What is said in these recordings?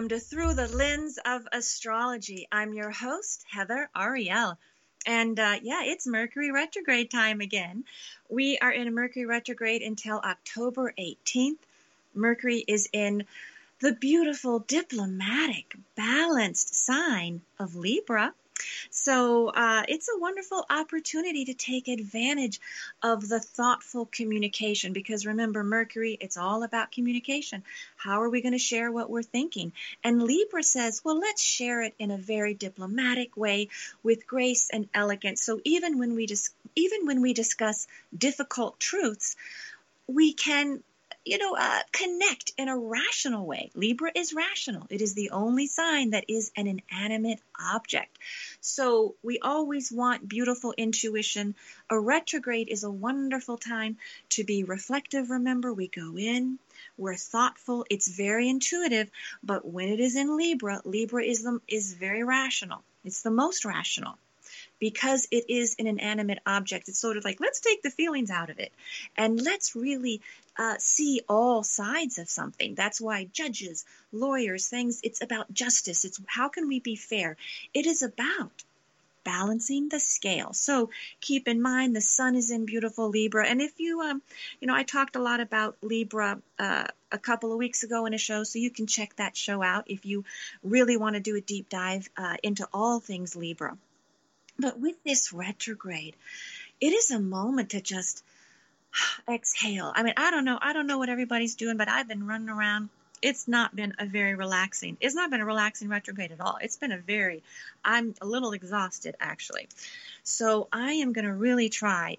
Welcome to Through the Lens of Astrology. I'm your host, Heather Ariel. And uh, yeah, it's Mercury retrograde time again. We are in Mercury retrograde until October 18th. Mercury is in the beautiful, diplomatic, balanced sign of Libra. So uh, it's a wonderful opportunity to take advantage of the thoughtful communication because remember, Mercury, it's all about communication. How are we going to share what we're thinking? And Libra says, well, let's share it in a very diplomatic way with grace and elegance. So even when we dis- even when we discuss difficult truths, we can you know, uh, connect in a rational way. Libra is rational. It is the only sign that is an inanimate object. So we always want beautiful intuition. A retrograde is a wonderful time to be reflective. Remember, we go in, we're thoughtful. It's very intuitive, but when it is in Libra, Libra is the, is very rational. It's the most rational because it is an inanimate object. It's sort of like, let's take the feelings out of it and let's really uh, see all sides of something. That's why judges, lawyers, things, it's about justice. It's how can we be fair? It is about balancing the scale. So keep in mind the sun is in beautiful Libra. And if you, um, you know, I talked a lot about Libra uh, a couple of weeks ago in a show, so you can check that show out if you really want to do a deep dive uh, into all things Libra. But with this retrograde, it is a moment to just exhale. I mean, I don't know. I don't know what everybody's doing, but I've been running around. It's not been a very relaxing. It's not been a relaxing retrograde at all. It's been a very I'm a little exhausted actually. So, I am going to really try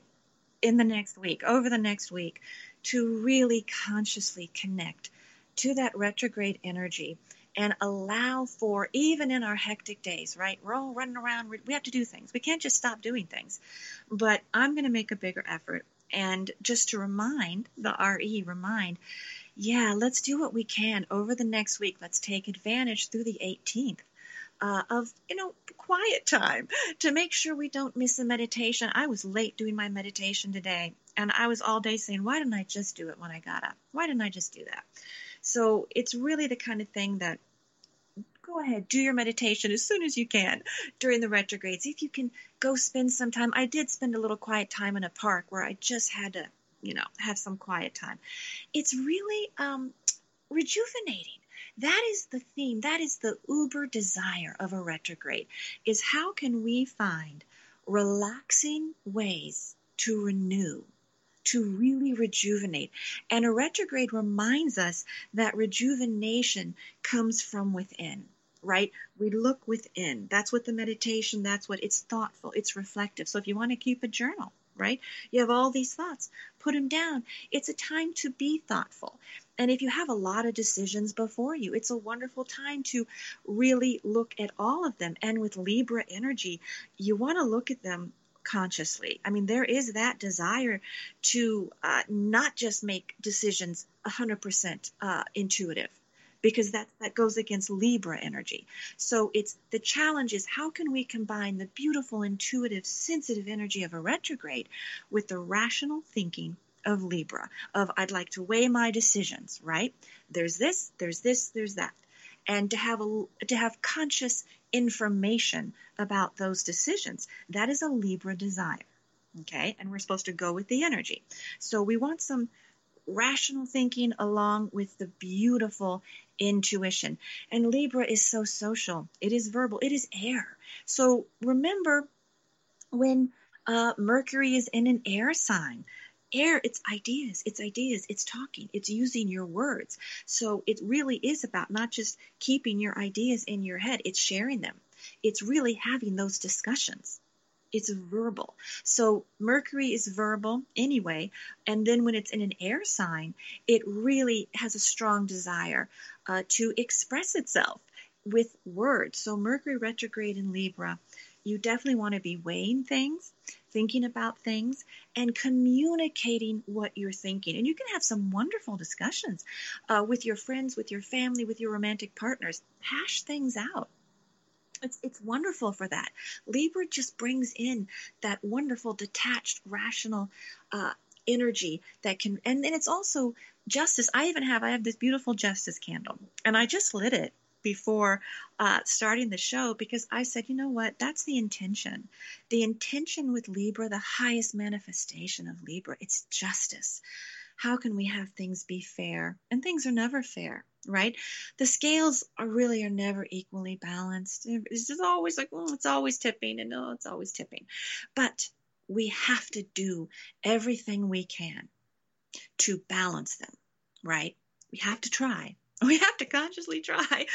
in the next week, over the next week, to really consciously connect to that retrograde energy and allow for, even in our hectic days, right? We're all running around. We have to do things. We can't just stop doing things. But I'm going to make a bigger effort. And just to remind the RE, remind, yeah, let's do what we can over the next week. Let's take advantage through the 18th. Uh, of you know quiet time to make sure we don't miss a meditation. I was late doing my meditation today, and I was all day saying, "Why didn't I just do it when I got up? Why didn't I just do that?" So it's really the kind of thing that go ahead, do your meditation as soon as you can during the retrogrades. If you can go spend some time, I did spend a little quiet time in a park where I just had to, you know, have some quiet time. It's really um, rejuvenating. That is the theme. That is the uber desire of a retrograde. Is how can we find relaxing ways to renew to really rejuvenate. And a retrograde reminds us that rejuvenation comes from within, right? We look within. That's what the meditation, that's what it's thoughtful, it's reflective. So if you want to keep a journal, right? You have all these thoughts, put them down. It's a time to be thoughtful. And if you have a lot of decisions before you, it's a wonderful time to really look at all of them. And with Libra energy, you want to look at them consciously. I mean, there is that desire to uh, not just make decisions 100% uh, intuitive because that, that goes against Libra energy. So it's the challenge is how can we combine the beautiful, intuitive, sensitive energy of a retrograde with the rational thinking of Libra, of I'd like to weigh my decisions, right? There's this, there's this, there's that. And to have a, to have conscious information about those decisions. That is a Libra desire. Okay, and we're supposed to go with the energy. So we want some rational thinking along with the beautiful intuition. And Libra is so social, it is verbal, it is air. So remember when uh, Mercury is in an air sign, air it's ideas it's ideas it's talking it's using your words. So it really is about not just keeping your ideas in your head it's sharing them. It's really having those discussions. It's verbal. So mercury is verbal anyway and then when it's in an air sign it really has a strong desire uh, to express itself with words. So mercury retrograde in libra you definitely want to be weighing things thinking about things and communicating what you're thinking. And you can have some wonderful discussions uh, with your friends, with your family, with your romantic partners. Hash things out. It's, it's wonderful for that. Libra just brings in that wonderful, detached, rational uh, energy that can, and then it's also justice. I even have, I have this beautiful justice candle, and I just lit it before uh, starting the show because I said, you know what? That's the intention. The intention with Libra, the highest manifestation of Libra, it's justice. How can we have things be fair? And things are never fair, right? The scales are really are never equally balanced. It's just always like, oh, it's always tipping, and no, it's always tipping. But we have to do everything we can to balance them, right? We have to try. We have to consciously try.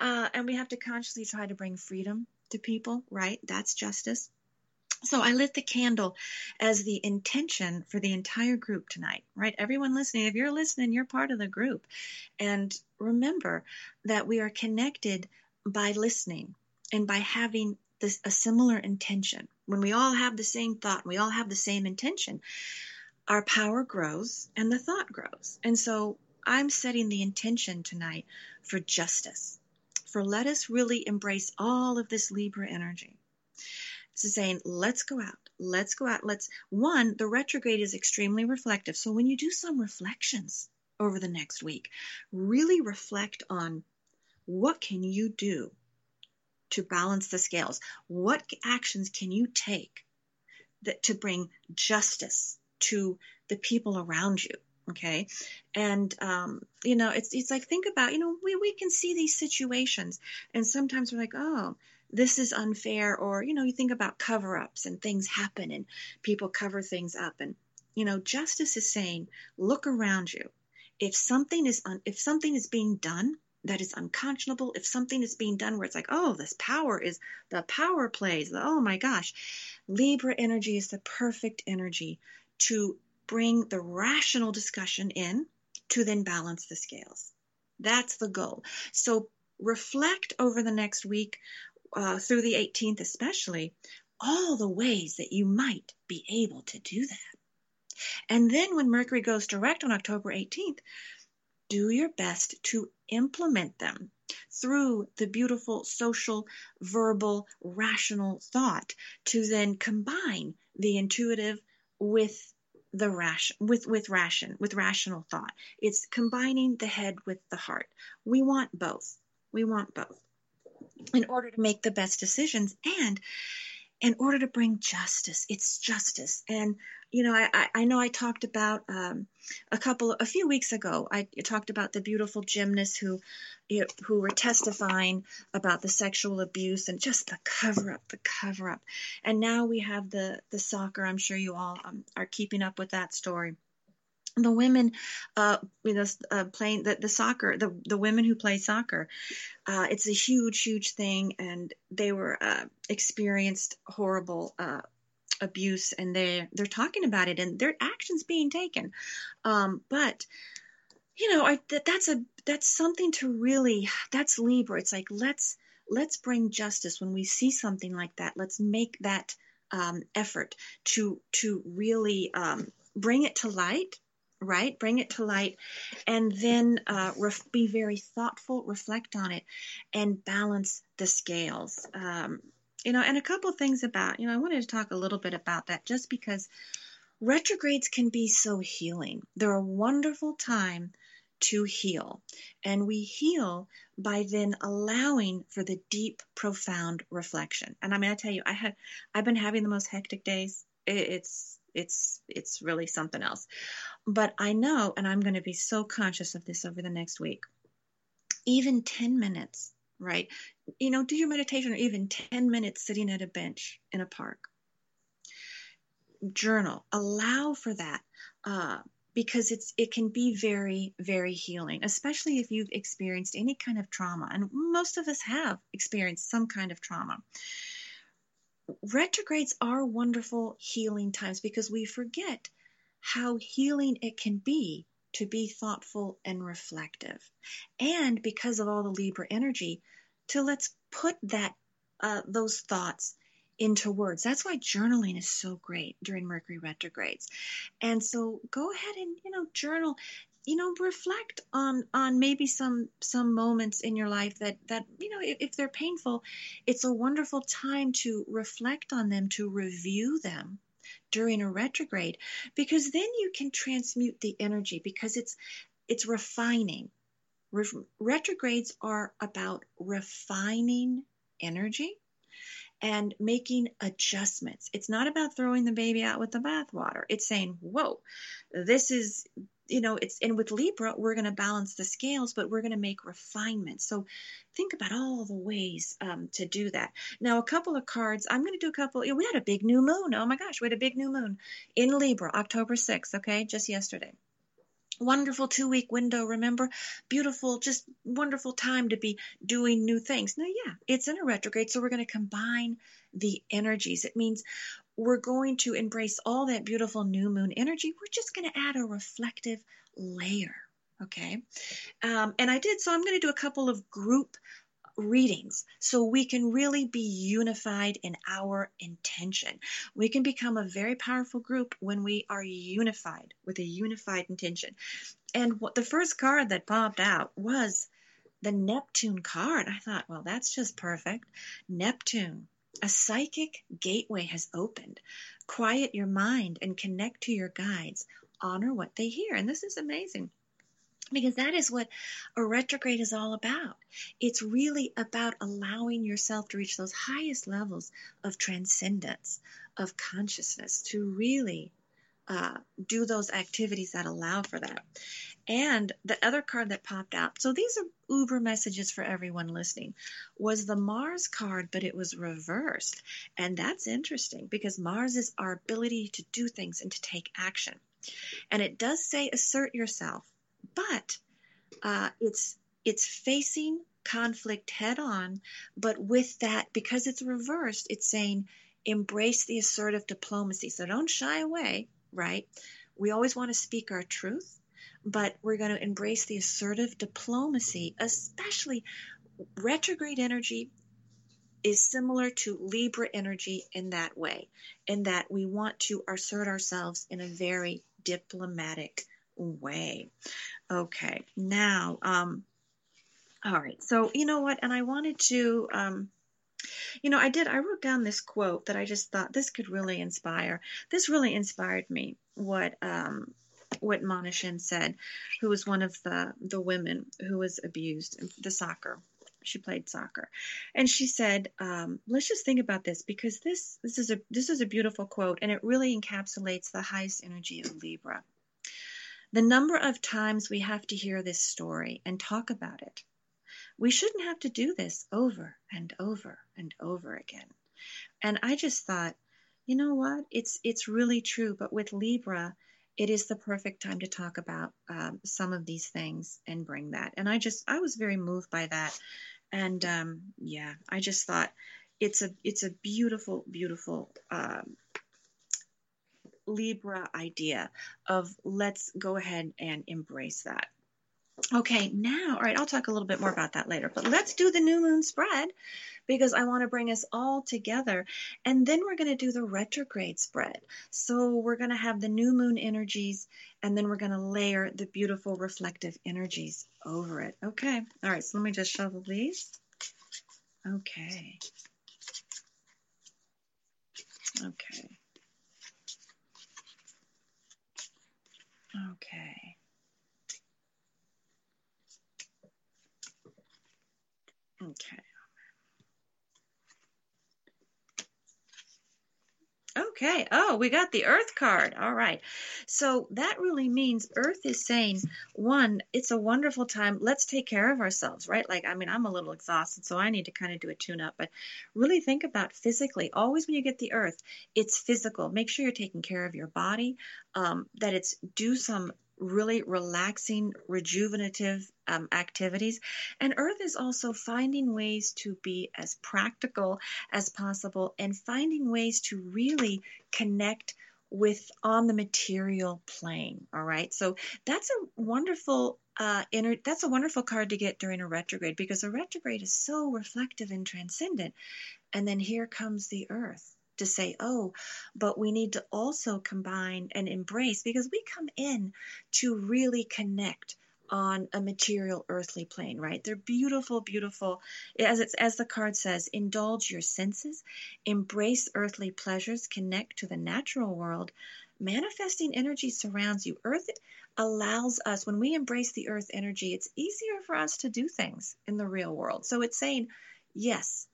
Uh, and we have to consciously try to bring freedom to people, right? That's justice. So I lit the candle as the intention for the entire group tonight, right? Everyone listening, if you're listening, you're part of the group. And remember that we are connected by listening and by having this, a similar intention. When we all have the same thought, we all have the same intention, our power grows and the thought grows. And so I'm setting the intention tonight for justice, for let us really embrace all of this Libra energy. So saying, let's go out, let's go out, let's, one, the retrograde is extremely reflective. So when you do some reflections over the next week, really reflect on what can you do to balance the scales? What actions can you take that to bring justice to the people around you? Okay? And um, you know it's it's like think about you know we, we can see these situations and sometimes we're like oh this is unfair or you know you think about cover ups and things happen and people cover things up and you know justice is saying look around you. If something is un- if something is being done that is unconscionable if something is being done where it's like oh this power is the power plays oh my gosh libra energy is the perfect energy to bring the rational discussion in to then balance the scales. That's the goal. So reflect over the next week, uh, through the 18th especially, all the ways that you might be able to do that. And then when Mercury goes direct on October 18th, do your best to implement them through the beautiful social, verbal, rational thought to then combine the intuitive with the ration with with ration with rational thought. It's combining the head with the heart. We want both. We want both. In order to make the best decisions and in order to bring justice. It's justice. And you know i i know i talked about um, a couple a few weeks ago i talked about the beautiful gymnasts who who were testifying about the sexual abuse and just the cover up, the cover up. And now we have the the soccer. I'm sure you all um, are keeping up with that story. The women, uh, you know, uh, playing the, the soccer, the the women who play soccer, uh, it's a huge, huge thing, and they were uh, experienced horrible uh, abuse, and they they're talking about it, and their actions being taken. Um, but you know, I, that, that's a that's something to really that's Libra. It's like let's let's bring justice when we see something like that. Let's make that um, effort to to really um, bring it to light right bring it to light and then uh, ref- be very thoughtful reflect on it and balance the scales um, you know and a couple things about you know i wanted to talk a little bit about that just because retrogrades can be so healing they're a wonderful time to heal. And we heal by then allowing for the deep, profound reflection. And I mean, I tell you, I had, I've been having the most hectic days. It's, it's, it's really something else. But I know, and I'm going to be so conscious of this over the next week. Even 10 minutes, right? You know, do your meditation or even 10 minutes sitting at a bench in a park. Journal, allow for that. Uh, because it's it can be very very healing especially if you've experienced any kind of trauma and most of us have experienced some kind of trauma retrogrades are wonderful healing times because we forget how healing it can be to be thoughtful and reflective and because of all the libra energy to let's put that uh, those thoughts into words. That's why journaling is so great during Mercury retrogrades. And so go ahead and, you know, journal you know reflect on on maybe some some moments in your life that that you know if, if, they're painful it's a wonderful time to reflect on them to review them during a retrograde because then you can transmute the energy because it's it's refining Re- retrogrades are about refining energy and making adjustments. It's not about throwing the baby out with the bathwater. It's saying, whoa, this is, you know, it's, and with Libra, we're going to balance the scales, but we're going to make refinements. So think about all the ways um, to do that. Now, a couple of cards, I'm going to do a couple, you know, we had a big new moon. Oh my gosh, we had a big new moon in Libra, October 6th, okay, just yesterday wonderful two week window, remember? Beautiful, just wonderful time to be doing new things. Now, yeah, it's in a retrograde, so we're going to combine the energies. It means we're going to embrace all that beautiful new moon energy. We're just going to add a reflective layer. Okay. Um, and I did, so I'm going to do a couple of group readings so we can really be unified in our intention. We can become a very powerful group when we are unified with a unified intention. And what the first card that popped out was the Neptune card. I thought, well, that's just perfect. Neptune, a psychic gateway has opened. Quiet your mind and connect to your guides. Honor what they hear. And this is amazing because that is what a retrograde is all about. It's really about allowing yourself to reach those highest levels of transcendence, of consciousness, to really uh, do those activities that allow for that. And the other card that popped out, so these are Uber messages for everyone listening, was the Mars card, but it was reversed. And that's interesting because Mars is our ability to do things and to take action. And it does say assert yourself but uh, it's it's facing conflict head on, but with that, because it's reversed, it's saying embrace the assertive diplomacy. So don't shy away, right? We always want to speak our truth, but we're going to embrace the assertive diplomacy, especially retrograde energy is similar to Libra energy in that way, in that we want to assert ourselves in a very diplomatic way. Okay, now, um, all right. So you know what? And I wanted to, um, you know, I did. I wrote down this quote that I just thought this could really inspire. This really inspired me. What um, what Mana Shim said, who was one of the the women who was abused the soccer. She played soccer, and she said, um, "Let's just think about this because this this is a this is a beautiful quote, and it really encapsulates the highest energy of Libra." The number of times we have to hear this story and talk about it. We shouldn't have to do this over and over and over again. And I just thought, you know what? It's it's really true. But with Libra, it is the perfect time to talk about um, some of these things and bring that. And I just I was very moved by that. And um, yeah, I just thought it's a it's a beautiful beautiful um, Libra idea of let's go ahead and embrace that. Okay, now, all right, I'll talk a little bit more about that later, but let's do the new moon spread because I want to bring us all together. And then we're going to do the retrograde spread. So we're going to have the new moon energies and then we're going to layer the beautiful reflective energies over it. Okay, all right, so let me just shuffle these. Okay. Okay. Okay. Okay. Okay. Oh, we got the Earth card. All right. So that really means Earth is saying, one, it's a wonderful time. Let's take care of ourselves, right? Like, I mean, I'm a little exhausted, so I need to kind of do a tune up, but really think about physically. Always when you get the Earth, it's physical. Make sure you're taking care of your body, um, that it's do some really relaxing, rejuvenative um, activities. And Earth is also finding ways to be as practical as possible and finding ways to really connect with on the material plane. All right. So that's a wonderful uh, inner, that's a wonderful card to get during a retrograde because a retrograde is so reflective and transcendent. And then here comes the earth to say, oh, but we need to also combine and embrace because we come in to really connect on a material earthly plane, right? They're beautiful, beautiful. As it's as the card says, indulge your senses, embrace earthly pleasures, connect to the natural world. Manifesting energy surrounds you. Earth allows us when we embrace the earth energy, it's easier for us to do things in the real world. So it's saying, yes,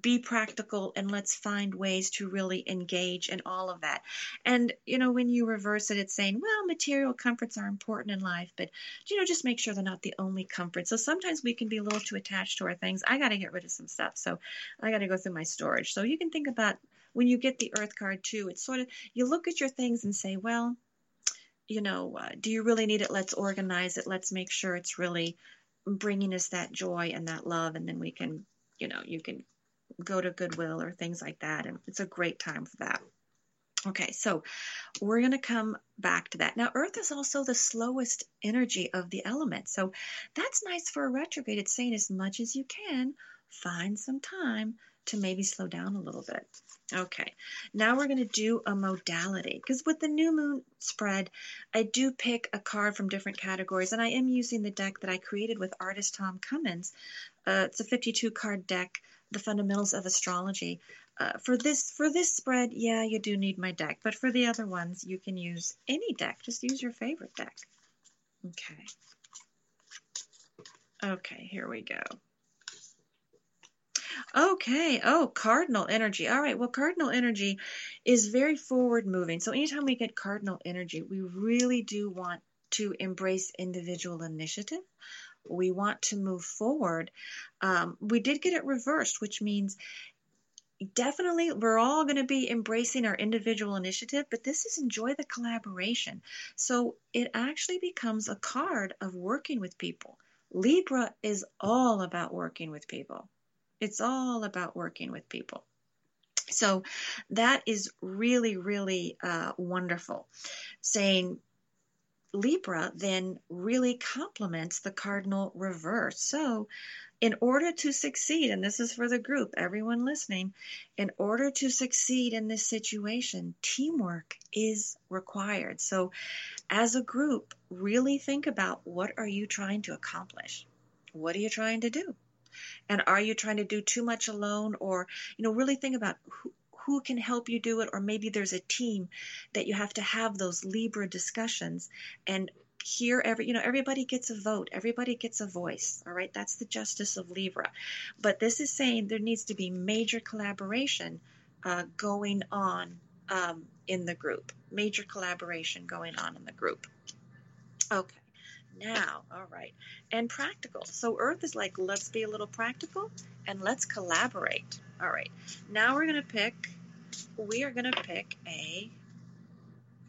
be practical and let's find ways to really engage in all of that. And, you know, when you reverse it, it's saying, well, material comforts are important in life, but, you know, just make sure they're not the only comfort. So sometimes we can be a little too attached to our things. I got to get rid of some stuff. So I got to go through my storage. So you can think about when you get the earth card too, it's sort of, you look at your things and say, well, you know, uh, do you really need it? Let's organize it. Let's make sure it's really bringing us that joy and that love. And then we can, you know, you can go to Goodwill or things like that. And it's a great time for that. Okay, so we're going to come back to that. Now, Earth is also the slowest energy of the elements. So that's nice for a retrograde. It's saying as much as you can, find some time to maybe slow down a little bit. Okay, now we're going to do a modality because with the new moon spread, I do pick a card from different categories, and I am using the deck that I created with artist Tom Cummins. Uh, it's a 52 card deck the fundamentals of astrology. Uh, for this for this spread, yeah, you do need my deck, but for the other ones, you can use any deck. Just use your favorite deck. Okay. Okay, here we go. Okay. Oh, cardinal energy. All right. Well, cardinal energy is very forward moving. So anytime we get cardinal energy, we really do want to embrace individual initiative we want to move forward. Um, we did get it reversed, which means definitely we're all going to be embracing our individual initiative, but this is enjoy the collaboration. So it actually becomes a card of working with people. Libra is all about working with people. It's all about working with people. So that is really, really uh, wonderful. Saying Libra then really complements the cardinal reverse. So, in order to succeed, and this is for the group, everyone listening, in order to succeed in this situation, teamwork is required. So, as a group, really think about what are you trying to accomplish? What are you trying to do? And are you trying to do too much alone or, you know, really think about who, who can help you do it, or maybe there's a team that you have to have those Libra discussions and here every you know everybody gets a vote everybody gets a voice all right? That's the justice of libra. But this is saying there needs to be major collaboration uh, going on um, in the group. Major collaboration going on in the group. Okay now all right and practical so earth is like let's be a little practical and let's collaborate all right, now we're going to pick, we are going to pick a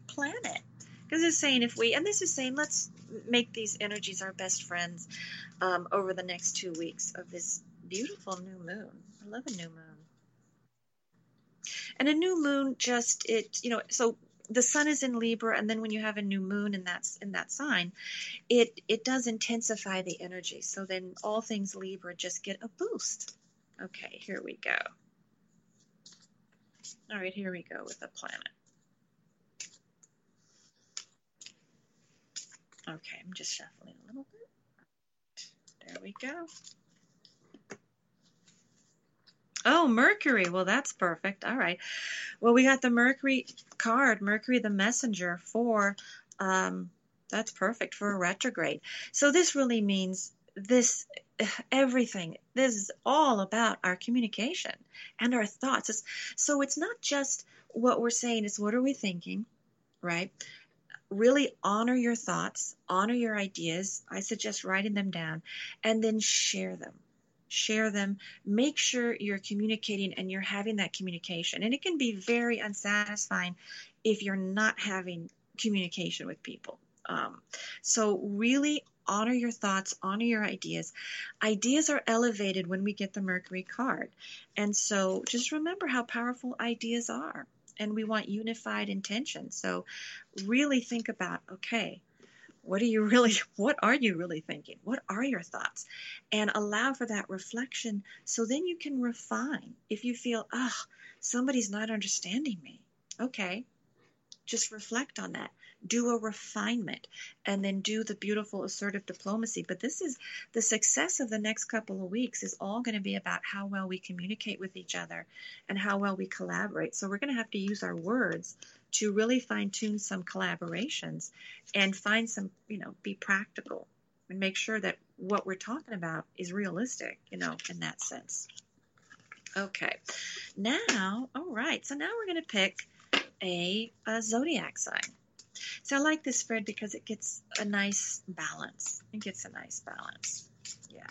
planet. Because it's saying if we, and this is saying let's make these energies our best friends um, over the next two weeks of this beautiful new moon. I love a new moon. And a new moon just, it, you know, so the sun is in Libra, and then when you have a new moon in that in that sign, it it does intensify the energy. So then all things Libra just get a boost. Okay, here we go. All right, here we go with the planet. Okay, I'm just shuffling a little bit. There we go. Oh, Mercury. Well, that's perfect. All right. Well, we got the Mercury card, Mercury the messenger for, um, that's perfect for a retrograde. So this really means this everything this is all about our communication and our thoughts it's, so it's not just what we're saying it's what are we thinking right really honor your thoughts honor your ideas i suggest writing them down and then share them share them make sure you're communicating and you're having that communication and it can be very unsatisfying if you're not having communication with people um, so really honor your thoughts, honor your ideas. Ideas are elevated when we get the Mercury card. And so just remember how powerful ideas are. And we want unified intention. So really think about okay, what are you really what are you really thinking? What are your thoughts? And allow for that reflection so then you can refine. If you feel, oh, somebody's not understanding me. Okay. just reflect on that do a refinement and then do the beautiful assertive diplomacy but this is the success of the next couple of weeks is all going to be about how well we communicate with each other and how well we collaborate so we're going to have to use our words to really fine tune some collaborations and find some you know be practical and make sure that what we're talking about is realistic you know in that sense okay now all right so now we're going to pick a, a zodiac sign. So I like this spread because it gets a nice balance. It gets a nice balance. Yeah.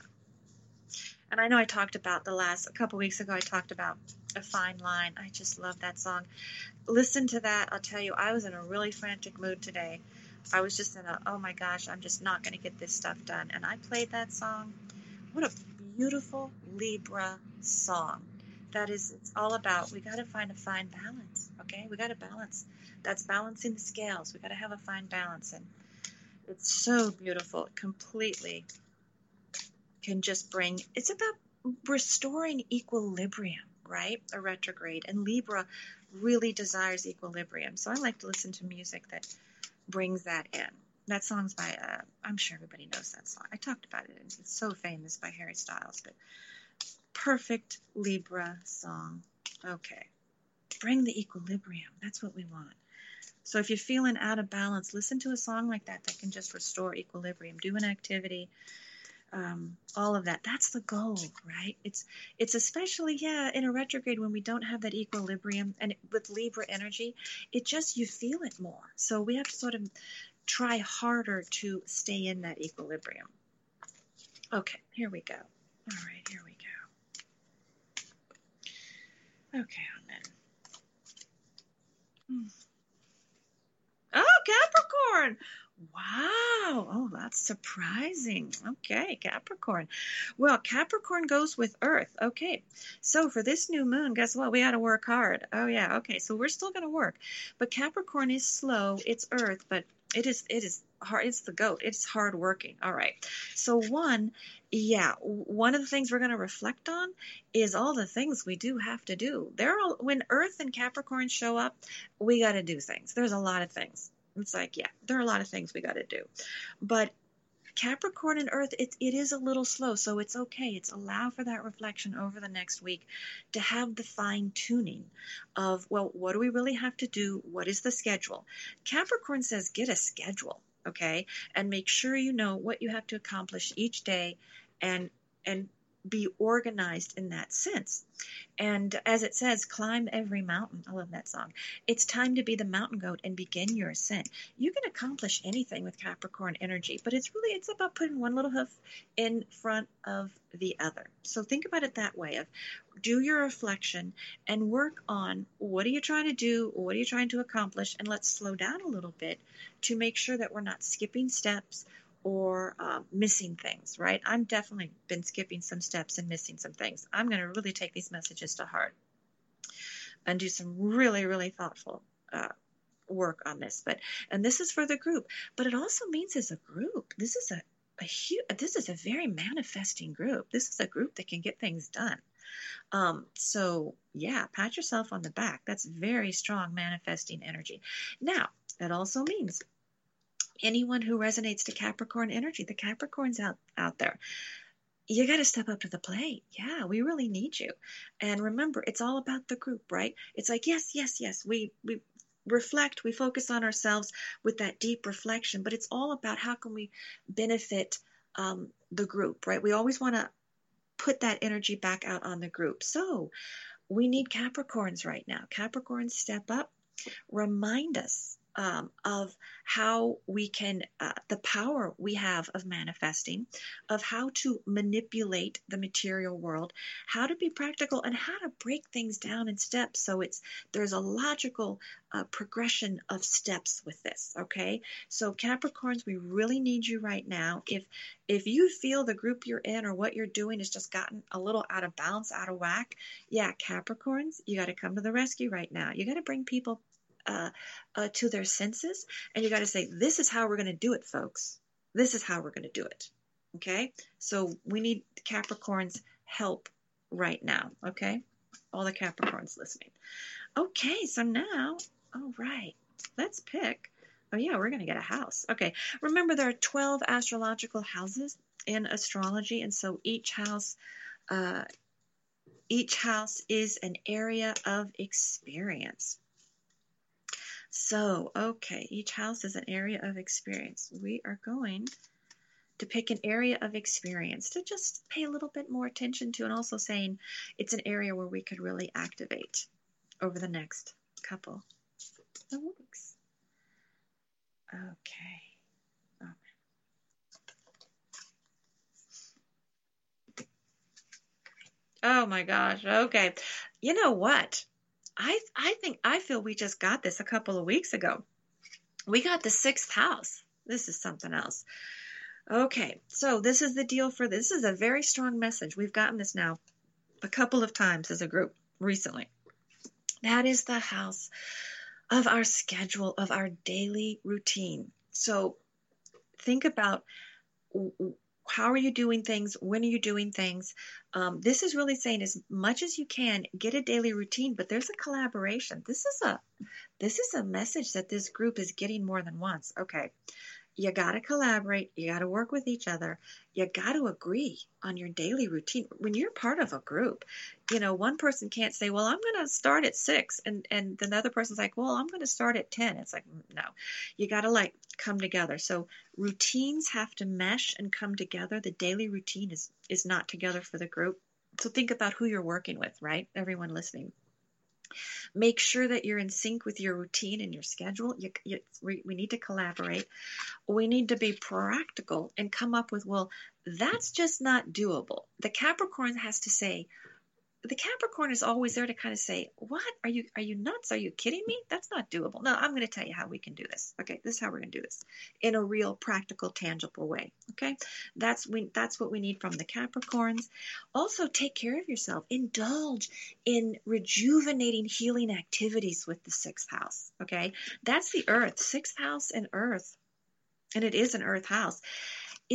And I know I talked about the last, a couple weeks ago, I talked about A Fine Line. I just love that song. Listen to that. I'll tell you, I was in a really frantic mood today. I was just in a, oh my gosh, I'm just not going to get this stuff done. And I played that song. What a beautiful Libra song that is it's all about we got to find a fine balance okay we got to balance that's balancing the scales we got to have a fine balance and it's so beautiful it completely can just bring it's about restoring equilibrium right a retrograde and libra really desires equilibrium so i like to listen to music that brings that in that song's by uh, i'm sure everybody knows that song i talked about it it's so famous by harry styles but perfect Libra song. Okay. Bring the equilibrium. That's what we want. So if you're feeling out of balance, listen to a song like that that can just restore equilibrium. Do an activity, um, all of that. That's the goal, right? It's it's especially yeah in a retrograde when we don't have that equilibrium, and with Libra energy, it just you feel it more. So we have to sort of try harder to stay in that equilibrium. Okay, here we go. All right, here we go. Okay, then. Oh, Capricorn! Wow. Oh, that's surprising. Okay, Capricorn. Well, Capricorn goes with Earth. Okay. So for this new moon, guess what? We got to work hard. Oh, yeah. Okay. So we're still going to work. But Capricorn is slow. It's Earth, but it is it is hard it's the goat it's hard working all right so one yeah one of the things we're going to reflect on is all the things we do have to do there are when earth and capricorn show up we got to do things there's a lot of things it's like yeah there are a lot of things we got to do but Capricorn and Earth, it, it is a little slow, so it's okay. It's allow for that reflection over the next week to have the fine tuning of, well, what do we really have to do? What is the schedule? Capricorn says, get a schedule, okay? And make sure you know what you have to accomplish each day and and be organized in that sense. And as it says, climb every mountain. I love that song. It's time to be the mountain goat and begin your ascent. You can accomplish anything with Capricorn energy, but it's really it's about putting one little hoof in front of the other. So think about it that way of do your reflection and work on what are you trying to do, what are you trying to accomplish, and let's slow down a little bit to make sure that we're not skipping steps or uh, missing things, right? I'm definitely been skipping some steps and missing some things. I'm going to really take these messages to heart and do some really, really thoughtful uh, work on this. But and this is for the group, but it also means as a group, this is a a huge, this is a very manifesting group. This is a group that can get things done. Um, so yeah, pat yourself on the back. That's very strong manifesting energy. Now, that also means anyone who resonates to Capricorn energy, the Capricorns out, out there, you got to step up to the plate. Yeah, we really need you. And remember, it's all about the group, right? It's like, yes, yes, yes, we, we reflect, we focus on ourselves with that deep reflection, but it's all about how can we benefit um, the group, right? We always want to put that energy back out on the group. So we need Capricorns right now. Capricorns step up, remind us um, of how we can, uh, the power we have of manifesting, of how to manipulate the material world, how to be practical, and how to break things down in steps. So it's there's a logical uh, progression of steps with this. Okay, so Capricorns, we really need you right now. If if you feel the group you're in or what you're doing has just gotten a little out of balance, out of whack, yeah, Capricorns, you got to come to the rescue right now. You got to bring people uh, uh, to their senses, and you got to say, "This is how we're going to do it, folks. This is how we're going to do it." Okay, so we need Capricorn's help right now. Okay, all the Capricorns listening. Okay, so now, all right, let's pick. Oh, yeah, we're going to get a house. Okay. Remember, there are 12 astrological houses in astrology, and so each house. Uh, each house is an area of experience. So, okay, each house is an area of experience. We are going to pick an area of experience to just pay a little bit more attention to, and also saying it's an area where we could really activate over the next couple of weeks. Okay. Oh my gosh. Okay. You know what? I I think I feel we just got this a couple of weeks ago. We got the sixth house. This is something else. Okay, so this is the deal for this. this is a very strong message. We've gotten this now a couple of times as a group recently. That is the house of our schedule, of our daily routine. So think about how are you doing things? When are you doing things? Um, this is really saying as much as you can, get a daily routine, but there's a collaboration. This is a this is a message that this group is getting more than once. Okay you got to collaborate, you got to work with each other, you got to agree on your daily routine. When you're part of a group, you know, one person can't say, "Well, I'm going to start at 6," and and the other person's like, "Well, I'm going to start at 10." It's like, mm, "No. You got to like come together." So, routines have to mesh and come together. The daily routine is is not together for the group. So think about who you're working with, right? Everyone listening. Make sure that you're in sync with your routine and your schedule. You, you, we, we need to collaborate. We need to be practical and come up with, well, that's just not doable. The Capricorn has to say, the Capricorn is always there to kind of say, "What are you? Are you nuts? Are you kidding me? That's not doable." No, I'm going to tell you how we can do this. Okay, this is how we're going to do this in a real, practical, tangible way. Okay, that's we. That's what we need from the Capricorns. Also, take care of yourself. Indulge in rejuvenating, healing activities with the sixth house. Okay, that's the Earth, sixth house, and Earth, and it is an Earth house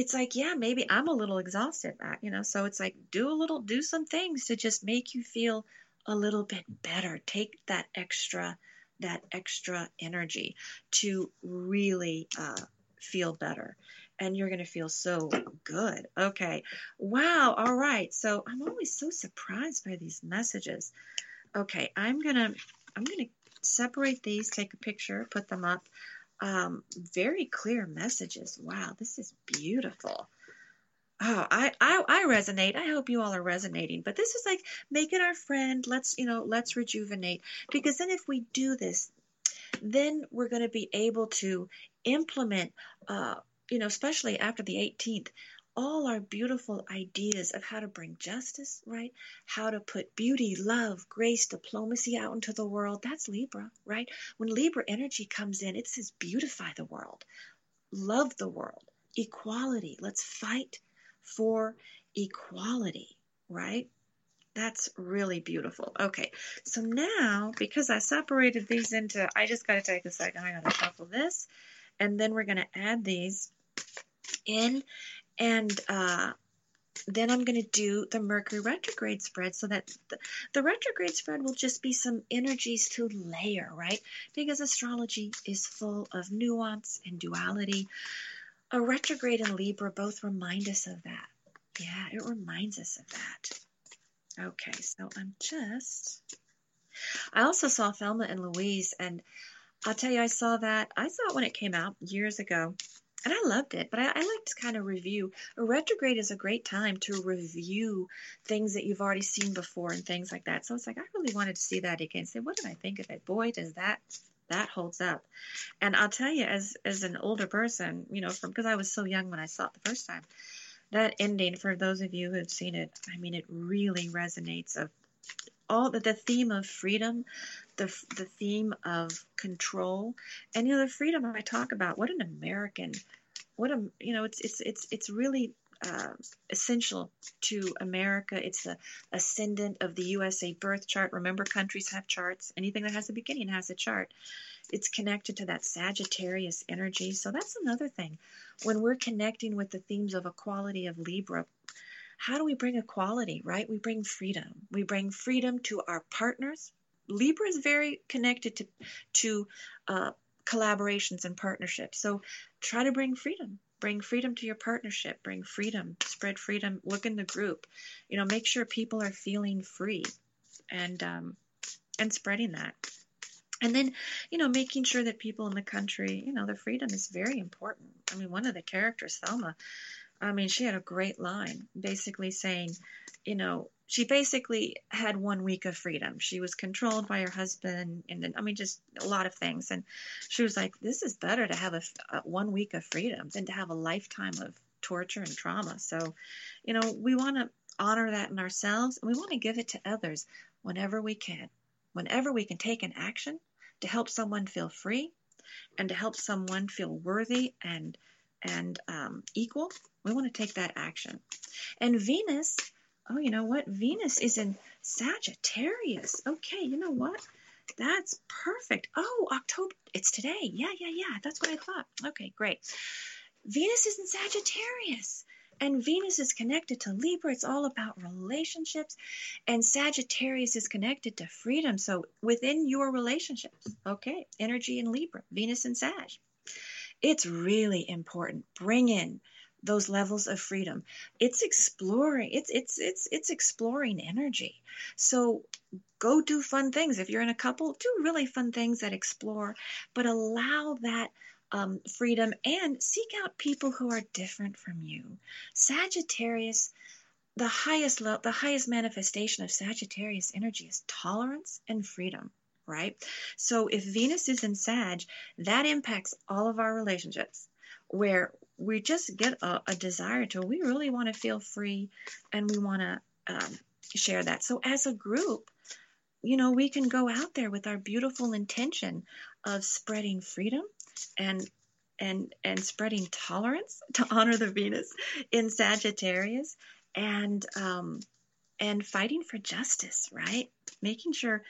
it's like, yeah, maybe I'm a little exhausted, you know, so it's like do a little, do some things to just make you feel a little bit better. Take that extra, that extra energy to really uh, feel better. And you're going to feel so good. Okay. Wow. All right. So I'm always so surprised by these messages. Okay. I'm going to, I'm going to separate these, take a picture, put them up um, very clear messages. Wow, this is beautiful. Oh, I, I I resonate. I hope you all are resonating. But this is like make it our friend. Let's you know let's rejuvenate because then if we do this, then we're going to be able to implement. Uh, you know, especially after the 18th, all our beautiful ideas of how to bring justice, right? How to put beauty, love, grace, diplomacy out into the world. That's Libra, right? When Libra energy comes in, it says beautify the world, love the world, equality. Let's fight for equality, right? That's really beautiful. Okay, so now because I separated these into, I just got to take a second. I got to shuffle this, and then we're going to add these in and uh, then I'm going to do the Mercury retrograde spread so that the, the, retrograde spread will just be some energies to layer, right? Because astrology is full of nuance and duality. A retrograde and Libra both remind us of that. Yeah, it reminds us of that. Okay, so I'm just. I also saw Thelma and Louise, and I'll tell you, I saw that. I saw it when it came out years ago and I loved it. But I, I like to kind of review. A retrograde is a great time to review things that you've already seen before and things like that. So it's like I really wanted to see that again. Say, what did I think of it? Boy, does that that holds up. And I'll tell you, as as an older person, you know, from because I was so young when I saw it the first time, that ending for those of you who've seen it, I mean, it really resonates. Of all the, the theme of freedom, the the theme of control, and you know the freedom I talk about. What an American, what a you know it's it's it's it's really uh, essential to America. It's the ascendant of the USA birth chart. Remember, countries have charts. Anything that has a beginning has a chart. It's connected to that Sagittarius energy. So that's another thing. When we're connecting with the themes of equality of Libra, how do we bring equality, right? We bring freedom. We bring freedom to our partners. Libra is very connected to, to uh, collaborations and partnerships. So try to bring freedom. Bring freedom to your partnership. Bring freedom. Spread freedom. Look in the group. You know, make sure people are feeling free, and um, and spreading that. And then, you know, making sure that people in the country, you know, the freedom is very important. I mean, one of the characters, Thelma, I mean, she had a great line basically saying, you know, she basically had one week of freedom. She was controlled by her husband, and then, I mean, just a lot of things. And she was like, "This is better to have a, a one week of freedom than to have a lifetime of torture and trauma." So, you know, we want to honor that in ourselves, and we want to give it to others whenever we can. Whenever we can take an action to help someone feel free, and to help someone feel worthy and and um, equal, we want to take that action. And Venus oh, you know what? Venus is in Sagittarius. Okay, you know what? That's perfect. Oh, October. It's today. Yeah, yeah, yeah. That's what I thought. Okay, great. Venus is in Sagittarius. And Venus is connected to Libra. It's all about relationships. And Sagittarius is connected to freedom. So within your relationships, okay, energy in Libra, Venus and Sag. It's really important. Bring in those levels of freedom. It's exploring it's it's it's it's exploring energy. So go do fun things. If you're in a couple do really fun things that explore but allow that um, freedom and seek out people who are different from you. Sagittarius the highest lo- the highest manifestation of sagittarius energy is tolerance and freedom right so if venus is in sag that impacts all of our relationships where we just get a, a desire to, we really want to feel free and we want to um, share that. So, as a group, you know, we can go out there with our beautiful intention of spreading freedom and and and spreading tolerance to honor the Venus in Sagittarius and um, and fighting for justice, right? Making sure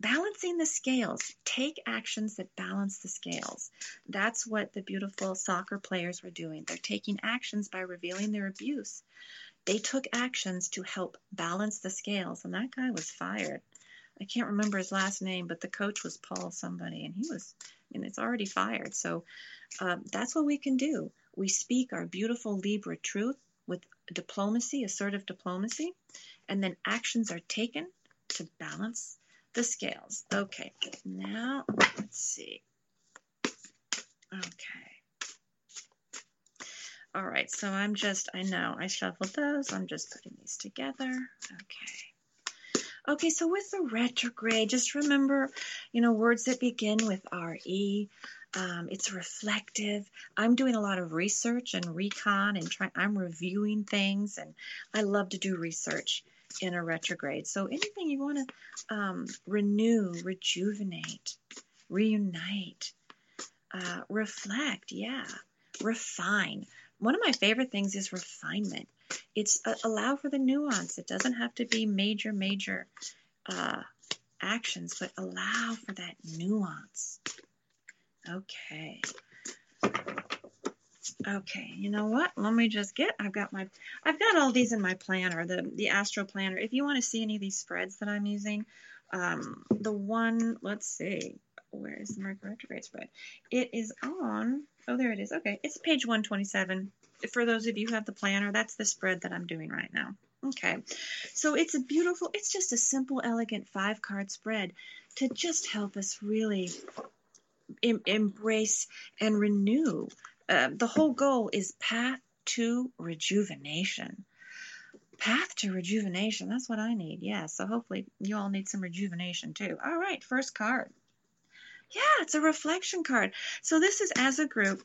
balancing the scales. Take actions that balance the scales. That's what the beautiful soccer players were doing. They're taking actions by revealing their abuse. They took actions to help balance the scales, and that guy was fired. I can't remember his last name, but the coach was Paul somebody, and he was, and it's already fired. So uh, that's what we can do. We speak our beautiful Libra truth with diplomacy, assertive diplomacy, and then actions are taken to balance the scales. Okay, now let's see. Okay. All right, so I'm just, I know I shuffled those. I'm just putting these together. Okay. Okay, so with the retrograde, just remember, you know, words that begin with RE. Um, it's reflective. I'm doing a lot of research and recon and trying, I'm reviewing things, and I love to do research in a retrograde. So anything you want to um, renew, rejuvenate, reunite, uh, reflect, yeah, refine. One of my favorite things is refinement. It's uh, allow for the nuance. It doesn't have to be major, major uh, actions, but allow for that nuance. Okay. Okay, you know what? Let me just get. I've got my. I've got all these in my planner, the the Astro Planner. If you want to see any of these spreads that I'm using, um, the one. Let's see. Where is the Mercury retrograde spread? It is on. Oh, there it is. Okay, it's page 127. For those of you who have the planner, that's the spread that I'm doing right now. Okay, so it's a beautiful. It's just a simple, elegant five card spread to just help us really em- embrace and renew uh, the whole goal is path to rejuvenation. Path to rejuvenation. That's what I need. Yeah. So hopefully you all need some rejuvenation too. All right. First card. Yeah, it's a reflection card. So this is as a group,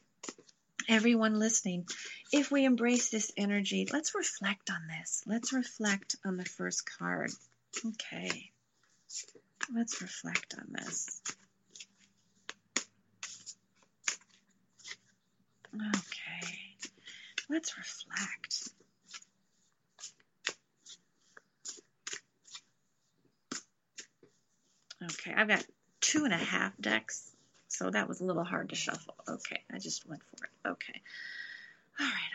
everyone listening. If we embrace this energy, let's reflect on this. Let's reflect on the first card. Okay. Let's reflect on this. Okay, let's reflect. Okay, I've got two and a half decks, so that was a little hard to shuffle. Okay, I just went for it. Okay. All right,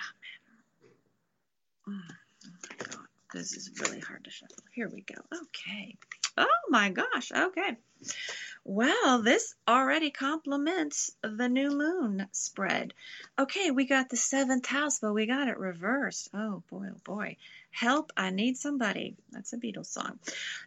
oh man. Mm, oh my god, this is really hard to shuffle. Here we go. Okay. Oh my gosh. Okay. Well, this already complements the new moon spread. Okay, we got the seventh house, but we got it reversed. Oh boy, oh boy. Help, I need somebody. That's a Beatles song.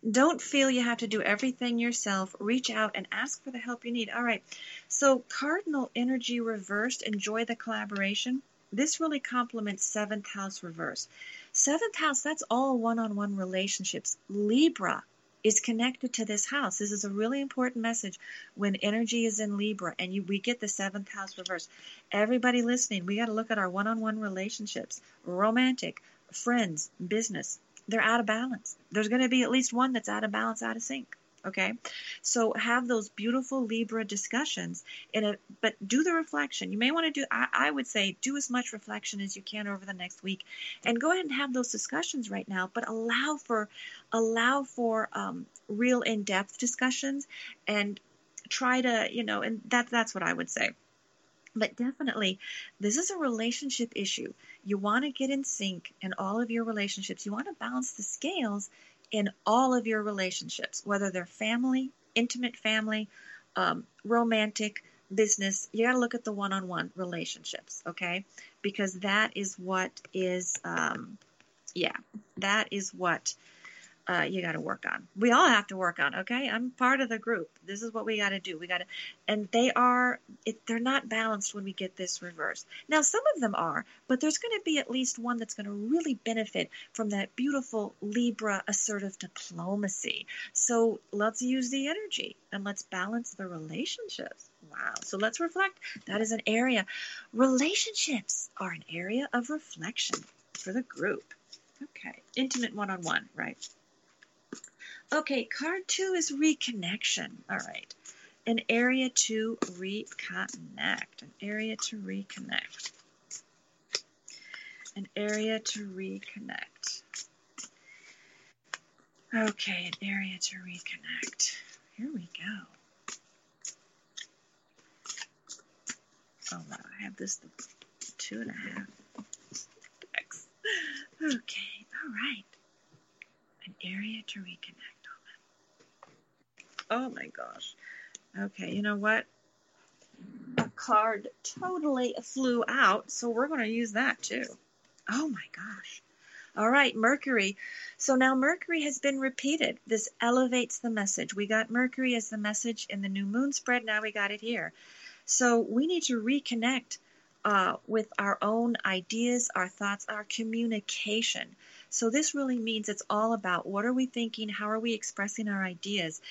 Don't feel you have to do everything yourself. Reach out and ask for the help you need. All right, so cardinal energy reversed. Enjoy the collaboration. This really complements seventh house reverse. Seventh house, that's all one on one relationships. Libra, is connected to this house. This is a really important message when energy is in Libra and you, we get the seventh house reverse. Everybody listening, we got to look at our one on one relationships, romantic, friends, business. They're out of balance. There's going to be at least one that's out of balance, out of sync. Okay, so have those beautiful Libra discussions in a, but do the reflection. You may want to do, I, I, would say, do as much reflection as you can over the next week, and go ahead and have those discussions right now. But allow for, allow for um, real in-depth discussions, and try to, you know, and that that's what I would say. But definitely, this is a relationship issue. You want to get in sync in all of your relationships. You want to balance the scales in all of your relationships, whether they're family, intimate family, um, romantic, business. You got to look at the one on one relationships, okay? Because that is what is, um, yeah, that is what uh, you got to work on. We all have to work on. Okay, I'm part of the group. This is what we got to do. We got to, and they are. It, they're not balanced when we get this reverse. Now, some of them are, but there's going to be at least one that's going to really benefit from that beautiful Libra assertive diplomacy. So let's use the energy and let's balance the relationships. Wow. So let's reflect. That is an area. Relationships are an area of reflection for the group. Okay. Intimate one on one, right? Okay, card two is reconnection. All right. An area to reconnect. An area to reconnect. An area to reconnect. Okay, an area to reconnect. Here we go. Oh wow, I have this two and a half. Okay, all right. An area to reconnect. Oh my gosh. Okay, you know what? A card totally flew out, so we're going to use that too. Oh my gosh. All right, Mercury. So now Mercury has been repeated. This elevates the message. We got Mercury as the message in the new moon spread. Now we got it here. So we need to reconnect uh, with our own ideas, our thoughts, our communication. So this really means it's all about what are we thinking, how are we expressing our ideas,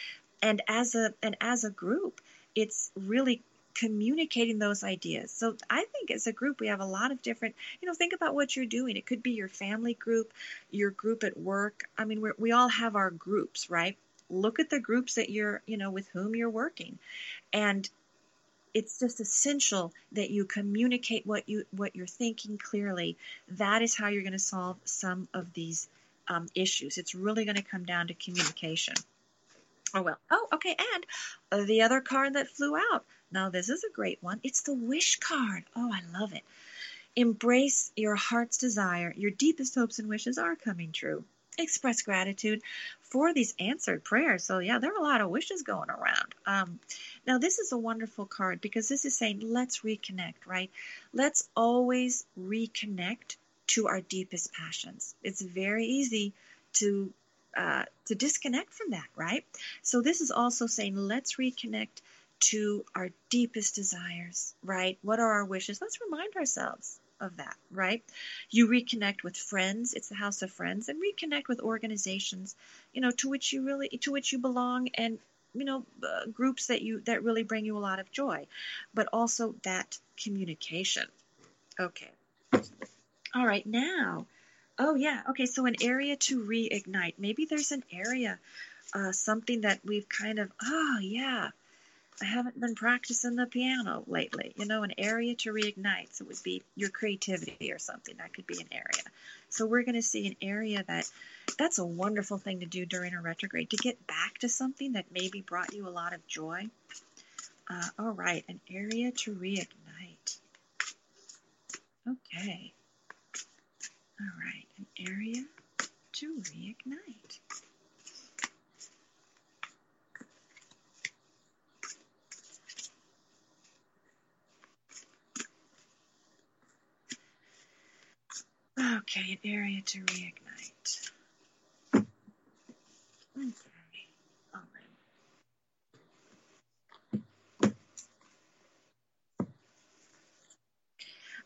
and as a and as a group it's really communicating those ideas. So i think as a group we have a lot of different you know think about what you're doing. It could be your family group your group at work. I mean we all have our groups right? Look at the groups that you're you know with whom you're working. And it's just essential that you communicate what you what you're thinking clearly. That is how you're going to solve some of these um, issues. It's really going to come down to communication Oh, well. Oh, okay. And the other card that flew out. Now, this is a great one. It's the wish card. Oh, I love it. Embrace your heart's desire. Your deepest hopes and wishes are coming true. Express gratitude for these answered prayers. So, yeah, there are a lot of wishes going around. Um, now, this is a wonderful card because this is saying, let's reconnect, right? Let's always reconnect to our deepest passions. It's very easy to uh, to disconnect from that, right? So this is also saying let's reconnect to our deepest desires, right? What are our wishes? Let's remind ourselves of that, right? You reconnect with friends, it's the house of friends, and reconnect with organizations, you know, to which you really to which you belong and you know uh, groups that you that really bring you a lot of joy but also that communication okay all right now Oh, yeah. Okay, so an area to reignite. Maybe there's an area, uh, something that we've kind of, oh, yeah, I haven't been practicing the piano lately. You know, an area to reignite. So it would be your creativity or something. That could be an area. So we're going to see an area that that's a wonderful thing to do during a retrograde to get back to something that maybe brought you a lot of joy. Uh, all right, an area to reignite. Okay. All right, an area to reignite. Okay, an area to reignite. Okay, all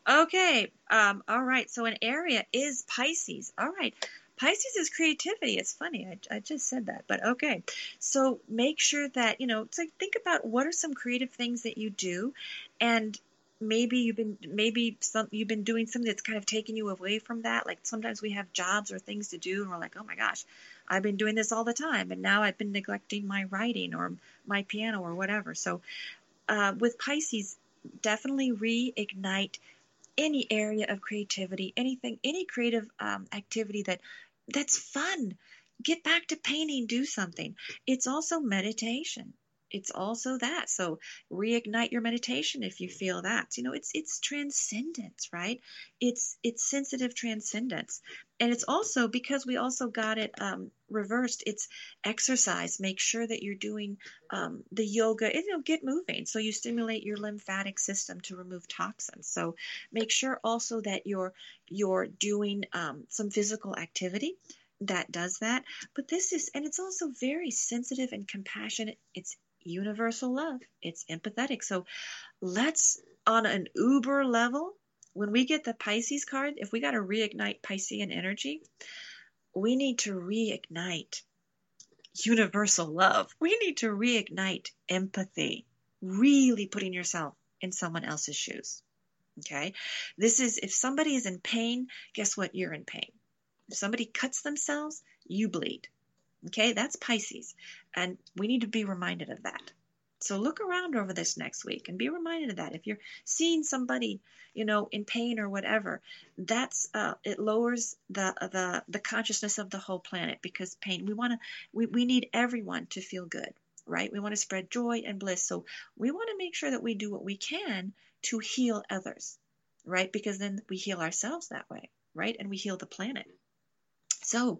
right. Okay, um, all right. So an area is Pisces. All right. Pisces is creativity. It's funny. I, I just said that, but okay. So make sure that, you know, like think about what are some creative things that you do and maybe you've been maybe some you've been doing something that's kind of taken you away from that like sometimes we have jobs or things to do and we're like oh my gosh i've been doing this all the time and now i've been neglecting my writing or my piano or whatever so uh, with pisces definitely reignite any area of creativity anything any creative um, activity that that's fun get back to painting do something it's also meditation it's also that. So reignite your meditation if you feel that. You know, it's it's transcendence, right? It's it's sensitive transcendence, and it's also because we also got it um, reversed. It's exercise. Make sure that you're doing um, the yoga. And, you know, get moving so you stimulate your lymphatic system to remove toxins. So make sure also that you're you're doing um, some physical activity that does that. But this is, and it's also very sensitive and compassionate. It's universal love. It's empathetic. So let's, on an uber level, when we get the Pisces card, if we got to reignite Piscean energy, we need to reignite universal love. We need to reignite empathy, really putting yourself in someone else's shoes. Okay? This is if somebody is in pain, guess what? You're in pain. If somebody cuts themselves, you bleed. Okay, that's Pisces. And we need to be reminded of that. So look around over this next week and be reminded of that. If you're seeing somebody, you know, in pain or whatever, that's uh, it lowers the the the consciousness of the whole planet because pain. We want to we, we need everyone to feel good, right? We want to spread joy and bliss. So we want to make sure that we do what we can to heal others, right? Because then we heal ourselves that way, right? And we heal the planet. So,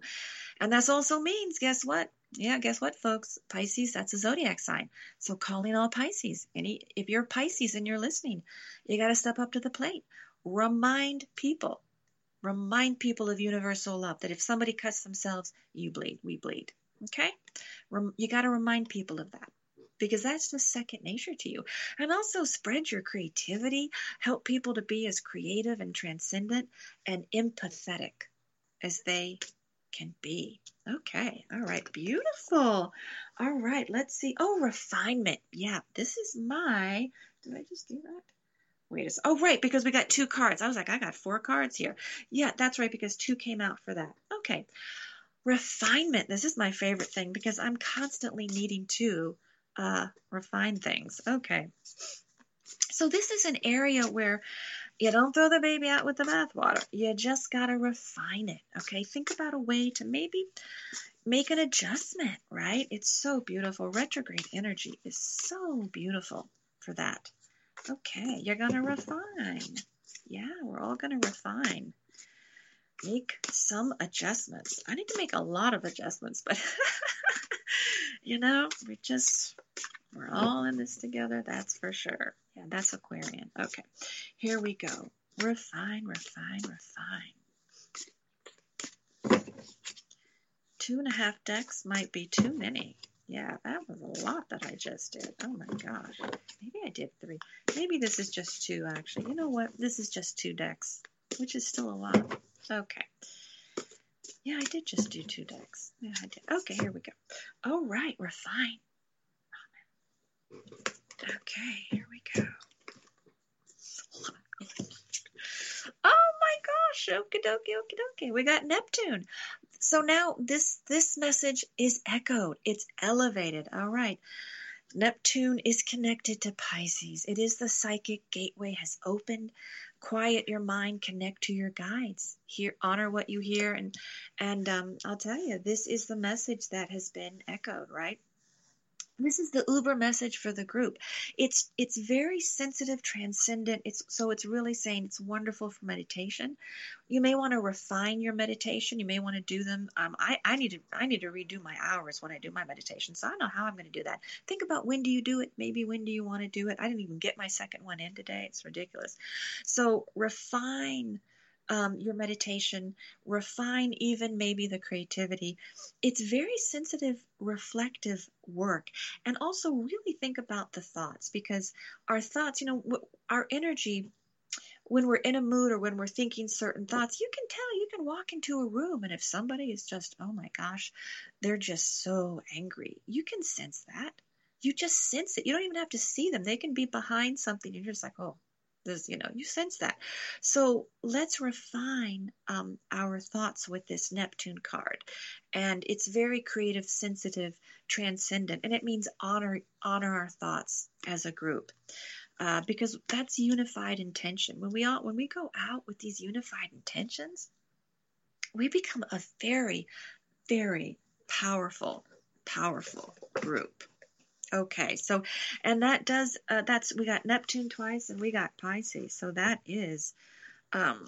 and that also means, guess what? Yeah, guess what, folks? Pisces, that's a zodiac sign. So calling all Pisces. Any if you're Pisces and you're listening, you got to step up to the plate. Remind people. Remind people of universal love that if somebody cuts themselves, you bleed, we bleed. Okay? You got to remind people of that because that's just second nature to you. And also spread your creativity, help people to be as creative and transcendent and empathetic as they can be. Okay, all right, beautiful. All right, let's see. Oh, refinement. Yeah, this is my. Did I just do that? Wait a second. Oh, right, because we got two cards. I was like, I got four cards here. Yeah, that's right, because two came out for that. Okay. Refinement. This is my favorite thing because I'm constantly needing to uh, refine things. Okay. So, this is an area where you don't throw the baby out with the bathwater. You just got to refine it. Okay. Think about a way to maybe make an adjustment, right? It's so beautiful. Retrograde energy is so beautiful for that. Okay. You're going to refine. Yeah, we're all going to refine. Make some adjustments. I need to make a lot of adjustments, but you know, we just, we're all in this together, that's for sure. Yeah, that's Aquarian. Okay, here we go. Refine, refine, refine. Two and a half decks might be too many. Yeah, that was a lot that I just did. Oh my gosh. Maybe I did three. Maybe this is just two, actually. You know what? This is just two decks, which is still a lot. Okay. Yeah, I did just do two decks. Yeah, I did. Okay, here we go. All right, refine. Okay, here we go. Oh my gosh, okie dokie, okie dokie. We got Neptune. So now this this message is echoed. It's elevated. All right. Neptune is connected to Pisces. It is the psychic gateway has opened. Quiet your mind, connect to your guides. Hear, honor what you hear, and and um, I'll tell you, this is the message that has been echoed. Right? This is the uber message for the group. It's it's very sensitive transcendent. It's so it's really saying it's wonderful for meditation. You may want to refine your meditation. You may want to do them um, I, I need to i need to redo my hours when i do my meditation so i don't know how i'm going to do that. Think about when do you do it? Maybe when do you want to do it? I didn't even get my second one in today. It's ridiculous. So refine um, your meditation, refine even maybe the creativity. It's very sensitive, reflective work. And also really think about the thoughts because our thoughts, you know, our energy when we're in a mood or when we're thinking certain thoughts, you can tell, you can walk into a room, and if somebody is just, oh my gosh, they're just so angry, you can sense that. You just sense it. You don't even have to see them. They can be behind something. You're just like, oh, this, you know, you sense that. So let's refine um, our thoughts with this Neptune card. And it's very creative, sensitive, transcendent, and it means honor honor our thoughts as a group uh, because that's unified intention. When we all, when we go out with these unified intentions, we become a very, very powerful, powerful group. Okay, so and that does uh, that's we got Neptune twice and we got Pisces, so that is um,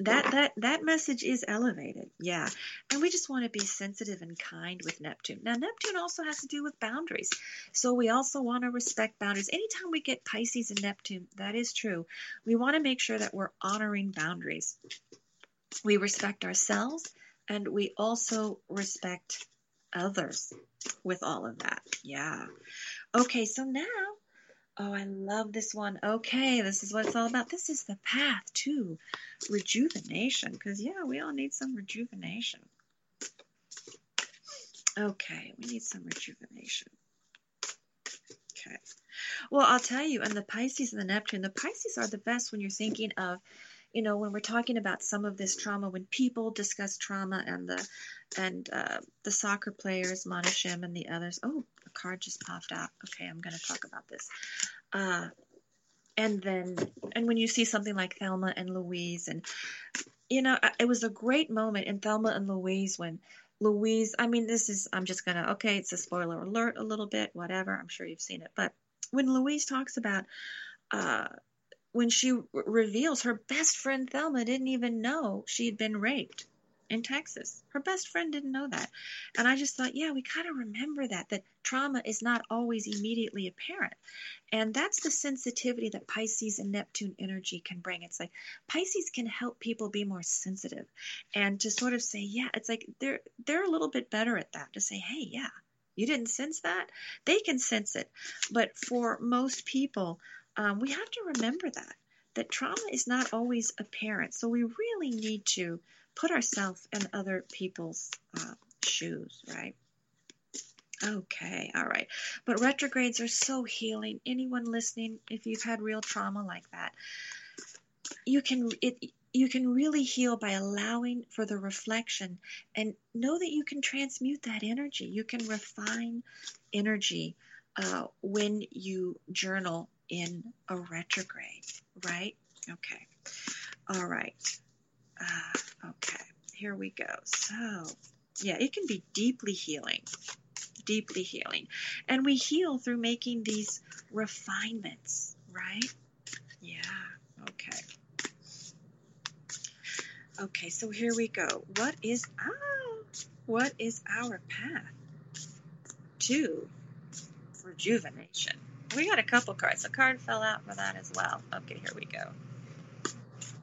that that that message is elevated yeah. And we just want to be sensitive and kind with neptune. Now neptune also has to do with boundaries so we also want to respect boundaries. Anytime we get pisces and neptune that is true we want to make sure that we're honoring boundaries. We respect ourselves and we also respect others with all of that yeah okay so now Oh, I love this one. Okay, this is what it's all about. This is the path to rejuvenation. Because, yeah, we all need some rejuvenation. Okay, we need some rejuvenation. Okay. Well, I'll tell you, and the Pisces and the Neptune, the Pisces are the best when you're thinking of, you know, when we're talking about some of this trauma, when people discuss trauma and the and uh, the soccer players, Mana Shim and the others. Oh, a card just popped out. Okay, I'm going to talk about this. Uh, and then, and when you see something like Thelma and Louise, and you know, it was a great moment in Thelma and Louise when Louise, I mean, this is, I'm just going to, okay, it's a spoiler alert a little bit, whatever. I'm sure you've seen it. But when Louise talks about, uh, when she reveals her best friend Thelma didn't even know she had been raped in Texas. Her best friend didn't know that. And I just thought, yeah, we kind of remember that, that trauma is not always immediately apparent. And that's the sensitivity that Pisces and Neptune energy can bring. It's like Pisces can help people be more sensitive and to sort of say, yeah, it's like they're they're a little bit better at that to say, hey, yeah, you didn't sense that? They can sense it. But for most people, um, we have to remember that that trauma is not always apparent. So we really need to put ourselves in other people's uh, shoes, right? Okay, all right. But retrogrades are so healing. Anyone listening, if you've had real trauma like that, you can it you can really heal by allowing for the reflection and know that you can transmute that energy. You can refine energy uh, when you journal in a retrograde, right? Okay. All right. Uh, okay, here we go. So, yeah, it can be deeply healing. Deeply healing. And we heal through making these refinements, right? Yeah, okay. Okay, so here we go. What is ah, what is our path to rejuvenation? We got a couple cards. A card fell out for that as well. Okay, here we go.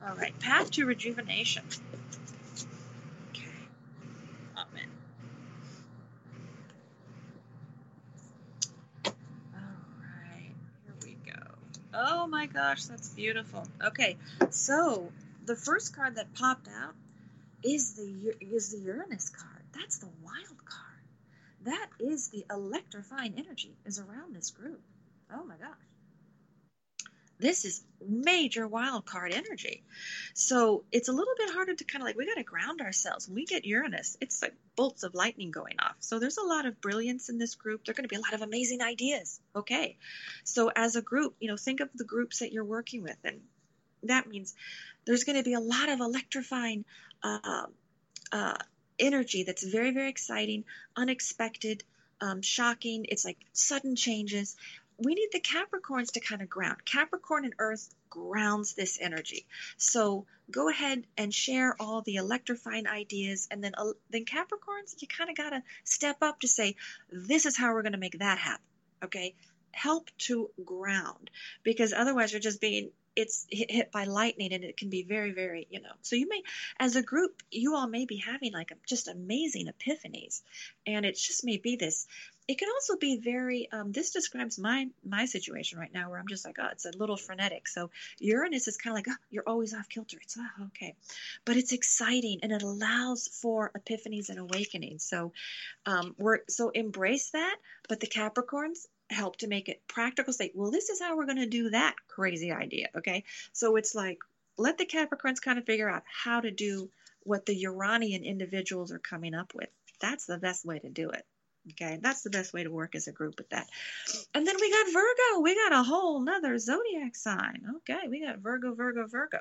All right, path to rejuvenation. Okay. All right, here we go. Oh my gosh, that's beautiful. Okay, so the first card that popped out is the is the Uranus card. That's the wild card. That is the electrifying energy is around this group. Oh my gosh this is major wild card energy. So it's a little bit harder to kind of like, we got to ground ourselves. When we get Uranus, it's like bolts of lightning going off. So there's a lot of brilliance in this group. There are going to be a lot of amazing ideas. Okay. So as a group, you know, think of the groups that you're working with. And that means there's going to be a lot of electrifying uh, uh, energy that's very, very exciting, unexpected, um, shocking. It's like sudden changes we need the Capricorns to kind of ground. Capricorn and Earth grounds this energy. So go ahead and share all the electrifying ideas, and then uh, then Capricorns, you kind of got to step up to say, this is how we're going to make that happen. Okay, help to ground because otherwise you're just being it's hit, by lightning and it can be very, very, you know. So you may, as a group, you all may be having like a, just amazing epiphanies, and it just may be this it can also be very um, this describes my my situation right now where i'm just like oh it's a little frenetic. So uranus is kind of like oh, you're always off kilter. It's oh, okay. But it's exciting and it allows for epiphanies and awakenings. So um, we're so embrace that but the capricorns help to make it practical say well this is how we're going to do that crazy idea okay so it's like let the capricorns kind of figure out how to do what the uranian individuals are coming up with that's the best way to do it Okay, that's the best way to work as a group with that. And then we got Virgo. We got a whole nother zodiac sign. Okay, we got Virgo, Virgo, Virgo.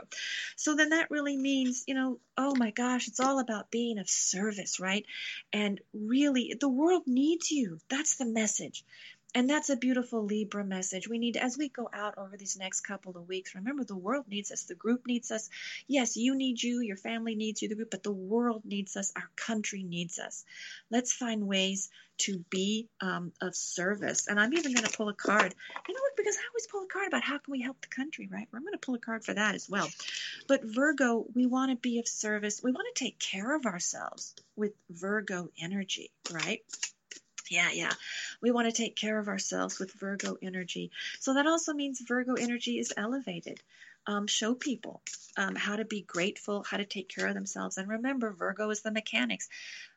So then that really means, you know, oh my gosh, it's all about being of service, right? And really, the world needs you. That's the message. And that's a beautiful Libra message. We need, as we go out over these next couple of weeks, remember the world needs us, the group needs us. Yes, you need you, your family needs you, the group, but the world needs us, our country needs us. Let's find ways to be um, of service. And I'm even going to pull a card. You know what? Because I always pull a card about how can we help the country, right? I'm going to pull a card for that as well. But Virgo, we want to be of service. We want to take care of ourselves with Virgo energy, right? Yeah, yeah. We want to take care of ourselves with Virgo energy. So that also means Virgo energy is elevated. Um, show people um, how to be grateful, how to take care of themselves. And remember, Virgo is the mechanics.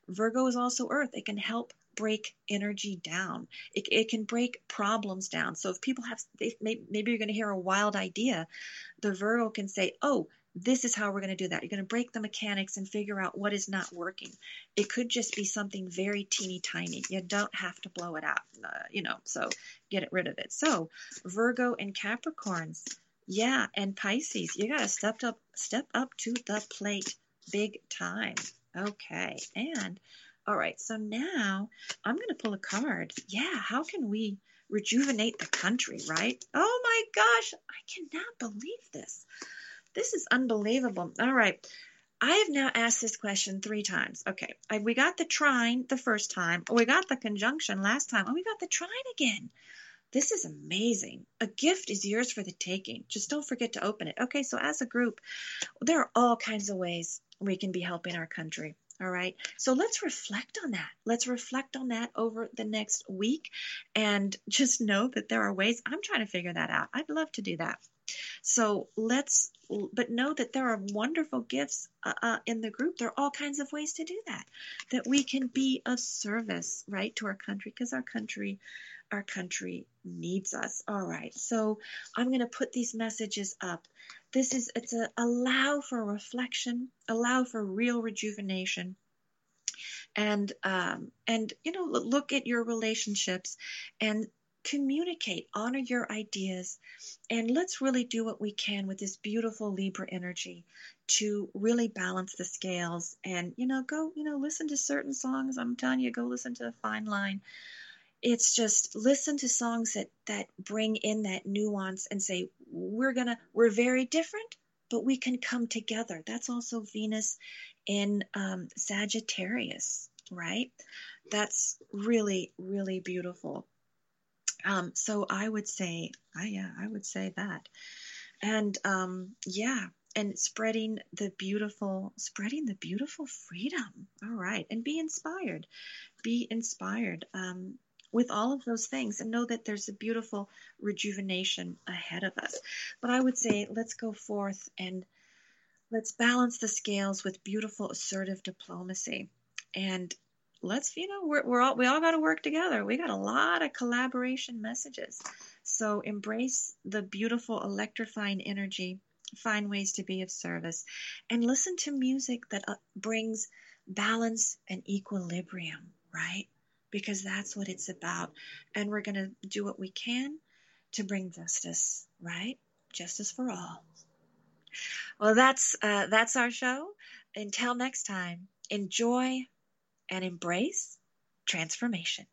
Virgo is also Earth. It can help break energy down. It, it can break problems down. So if people have, they, maybe you're going to hear a wild idea, the Virgo can say, oh, this is how we're going to do that. You're going to break the mechanics and figure out what is not working. It could just be something very teeny tiny. You don't have to blow it out, uh, you know, so get rid of it. So, Virgo and Capricorns, yeah, and Pisces, you got to step up step up to the plate big time. Okay. And all right, so now I'm going to pull a card. Yeah, how can we rejuvenate the country, right? Oh my gosh, I cannot believe this. This is unbelievable. All right. I have now asked this question three times. Okay, I, we got the trine the first time, we got the conjunction last time, and we got the trine again. This is amazing. A gift is yours for the taking. Just don't forget to open it. Okay, so as a group, there are all kinds of ways we can be helping our country. All right. So let's reflect on that. Let's reflect on that over the next week and just know that there are ways. I'm trying to figure that out. I'd love to do that. So let's, but know that there are wonderful gifts uh, uh, in the group. There are all kinds of ways to do that, that we can be of service, right, to our country, because our country, our country needs us. All right. So I'm going to put these messages up. This is, it's a allow for reflection, allow for real rejuvenation and um, and you know look at your relationships and communicate, honor your ideas, and let's really do what we can with this beautiful Libra energy to really balance the scales and, you know, go, you know, listen to certain songs. I'm telling you, go listen to a fine line. It's just listen to songs that, that bring in that nuance and say, we're going to, we're very different, but we can come together. That's also Venus in um, Sagittarius, right? That's really, really beautiful. Um, so I would say, I, yeah, I would say that. And um, yeah, and spreading the beautiful, spreading the beautiful freedom. All right, and be inspired, be inspired um, with all of those things, and know that there's a beautiful rejuvenation ahead of us. But I would say, let's go forth and let's balance the scales with beautiful assertive diplomacy and let's you know we're, we're all we all got to work together. We got a lot of collaboration messages. So embrace the beautiful electrifying energy. Find ways to be of service. And listen to music that uh, brings balance and equilibrium right? Because that's what it's about. And we're going to do what we can to bring justice right? Justice for all. Well that's uh, that's our show. Until next time enjoy and embrace transformation.